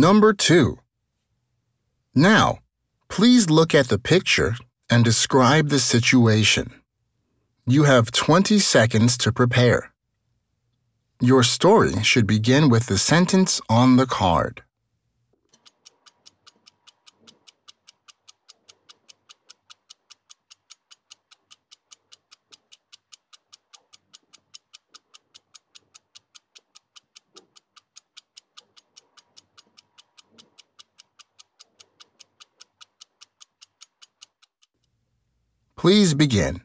Number 2. Now, please look at the picture and describe the situation. You have 20 seconds to prepare. Your story should begin with the sentence on the card. Please begin.